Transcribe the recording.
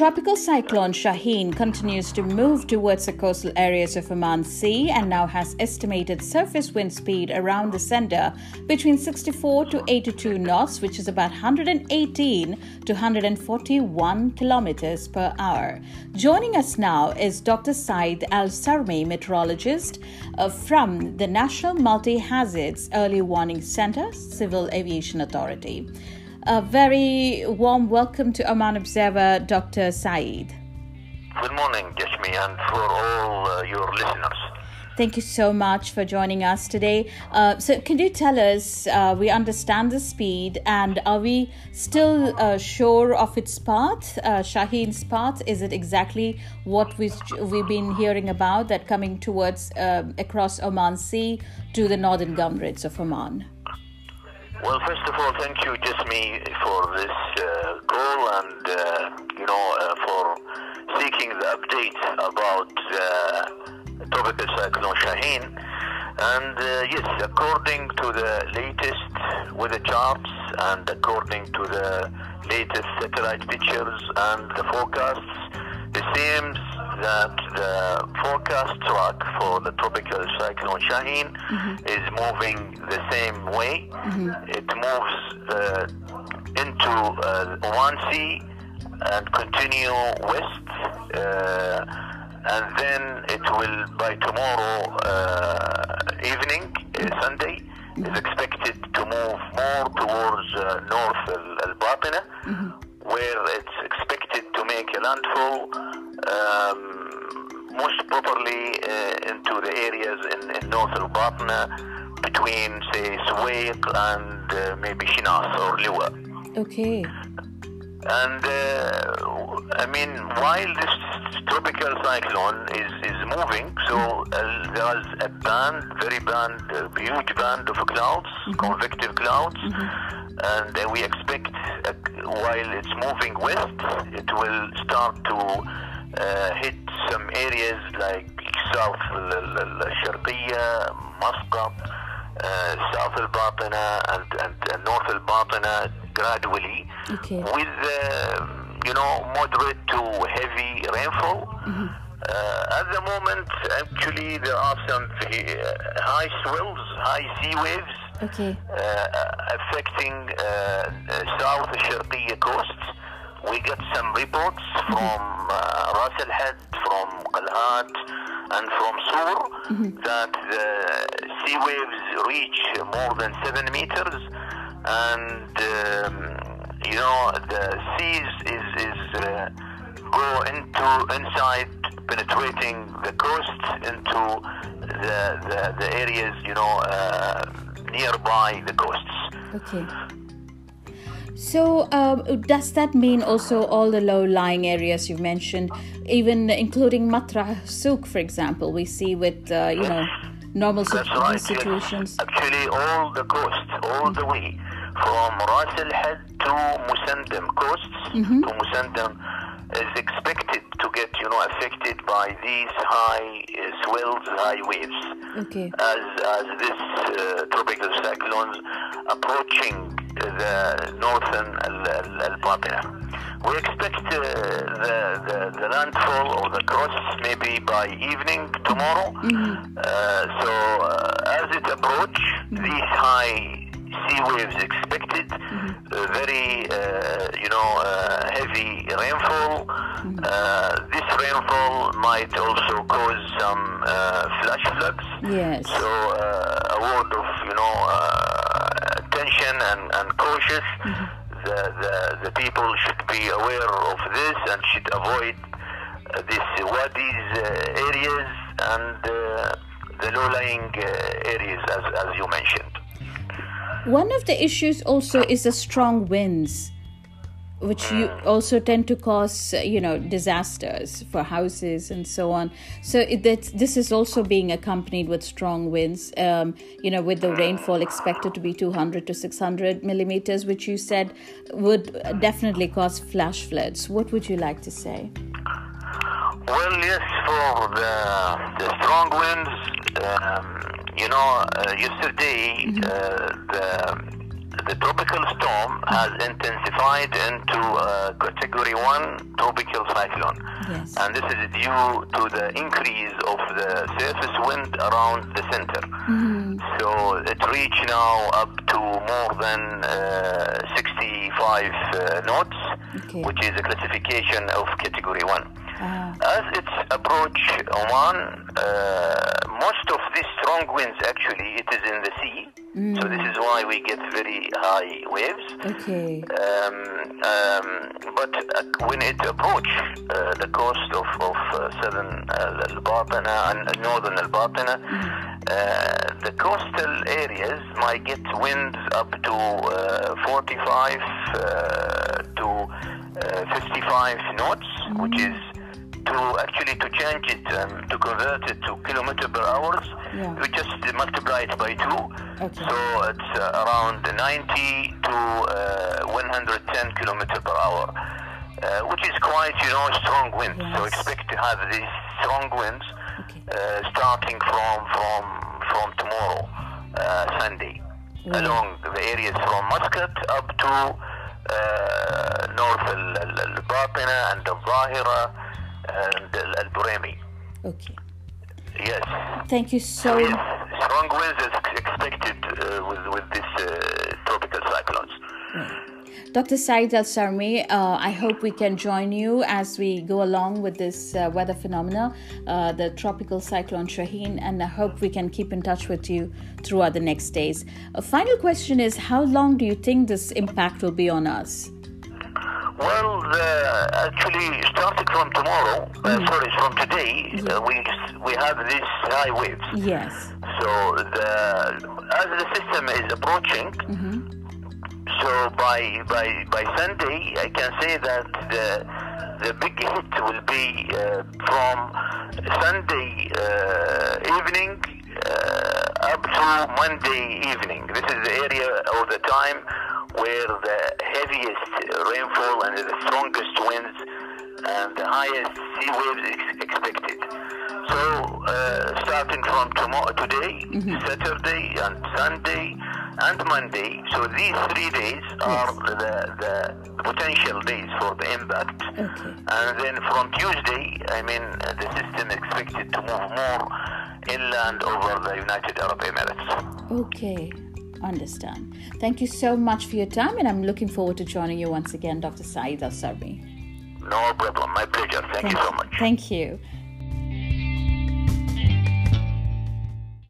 tropical cyclone Shaheen continues to move towards the coastal areas of Oman Sea and now has estimated surface wind speed around the center between 64 to 82 knots, which is about 118 to 141 kilometers per hour. Joining us now is Dr. Saeed Al Sarmi, meteorologist uh, from the National Multi Hazards Early Warning Center, Civil Aviation Authority. A very warm welcome to Oman Observer, Dr. Saeed. Good morning, Jashmi, and for all uh, your listeners. Thank you so much for joining us today. Uh, so, can you tell us? Uh, we understand the speed, and are we still uh, sure of its path, uh, Shaheen's path? Is it exactly what we we've been hearing about that coming towards uh, across Oman Sea to the northern governorates of Oman? Well, first of all, thank you, Jasmine, for this uh, call and, uh, you know, uh, for seeking the update about uh, tropical cyclone Shaheen. And uh, yes, according to the latest weather charts and according to the latest satellite pictures and the forecasts, it seems that the forecast track for the tropical cyclone Shaheen mm-hmm. is moving the same way. Mm-hmm. It moves uh, into uh, Oman Sea and continue west, uh, and then it will by tomorrow uh, evening, uh, Sunday, mm-hmm. is expected to move more towards uh, North Al Batina, mm-hmm. where it's expected to make a landfall um, most properly uh, into the areas in, in North Al-Batina between, say, Suwaiq and uh, maybe Shinas or Liwa. Okay. And uh, I mean, while this tropical cyclone is, is moving, so uh, there is a band, very band, huge band of clouds, mm-hmm. convective clouds, mm-hmm. and uh, we expect uh, while it's moving west, it will start to uh, hit some areas like South الشرقية Muscat, uh, South al-Batina and, and, and North al-Batina gradually okay. with uh, you know moderate to heavy rainfall. Mm-hmm. Uh, at the moment, actually, there are some high swells, high sea waves okay. uh, affecting uh, South Sharqiya coasts. we get some reports from uh, Ras Al Had, from Qalhat, and from Sur mm-hmm. that the sea waves reach more than seven meters, and um, you know the seas is is uh, go into inside, penetrating the coast into the the, the areas you know uh, nearby the coasts. Okay. So, um, does that mean also all the low lying areas you've mentioned, even including Matra Souk, for example, we see with, uh, you know, normal situ- right, situations? Yes. Actually, all the coast, all the way from Ras Al Had to Musandam coasts mm-hmm. to Musandam is expected to get, you know, affected by these high uh, swells, high waves. Okay. As, as this uh, tropical cyclones approaching the northern Al-Batina. We expect uh, the, the, the, landfall or the cross maybe by evening tomorrow. Mm-hmm. Uh, so uh, as it approach, mm-hmm. these high sea waves expected, mm-hmm. very uh, you know uh, heavy rainfall. Mm-hmm. this rainfall might also cause some flash floods. Yes. So a word of you know attention and, and cautious. Mm-hmm. The, the, the people should be aware of this and should avoid uh, these wadis uh, areas and uh, the low-lying uh, areas, as, as you mentioned. One of the issues also is the strong winds, which you mm. also tend to cause, you know, disasters for houses and so on. So it, that this is also being accompanied with strong winds. Um, you know, with the rainfall expected to be 200 to 600 millimeters, which you said would definitely cause flash floods. What would you like to say? Well, yes, for the, the strong winds. Um, you know, uh, yesterday mm-hmm. uh, the the tropical storm has intensified into a category one tropical cyclone. Yes. And this is due to the increase of the surface wind around the center. So it reached now up to more than uh, 65 uh, knots, Okay. which is a classification of category one. Ah. As it's approach Oman, uh, most of these strong winds actually it is in the sea, so this is why we get very high waves. Okay. Um, um, but uh, when it approach uh, the coast of, of uh, southern uh, Al-Batina and northern Al-Batina, uh, the coastal areas might get winds up to uh, 45 uh, to uh, 55 knots, which is to actually to change it um, to convert it to kilometer per hours. Yeah. We just multiply it by two. Okay. So it's uh, around 90 to uh, 110 kilometer per hour, uh, which is quite, you know, strong winds. So Yes. expect to have these strong winds Okay. uh, starting from from from tomorrow, uh, Sunday, Right. along the areas from Muscat up to uh, North Al- Al- Al-Batina and Al-Zahira and Al- Al-Buraimi. Okay. Yes. Thank you so Yes, strong winds is with with this uh, tropical cyclones. Dr. Saeed Al Sarmi, uh, I hope we can join you as we go along with this uh, weather phenomena, uh, the tropical cyclone Shaheen, and I hope we can keep in touch with you throughout the next days. A final question is How long do you think this impact will be on us? Well, uh, actually, starting from tomorrow, uh, sorry, from today, uh, we we have these high waves. Yes. So the as the system is approaching, so by by by Sunday, I can say that the the big hit will be uh, from Sunday uh, evening uh, up to Monday evening. This is the area or the time where the heaviest rainfall and the strongest winds and the highest sea waves is expected. So, uh, starting from tomorrow, today, Saturday, and Sunday, and Monday, so these three days are the, the potential days for the impact. Okay. And then from Tuesday, I mean, uh, the system expected to move more inland over the United Arab Emirates. Okay. Understand. Thank you so much for your time, and I'm looking forward to joining you once again, Dr. Saeed Al Sarmi. No problem. My pleasure. Thank you so much. Thank you.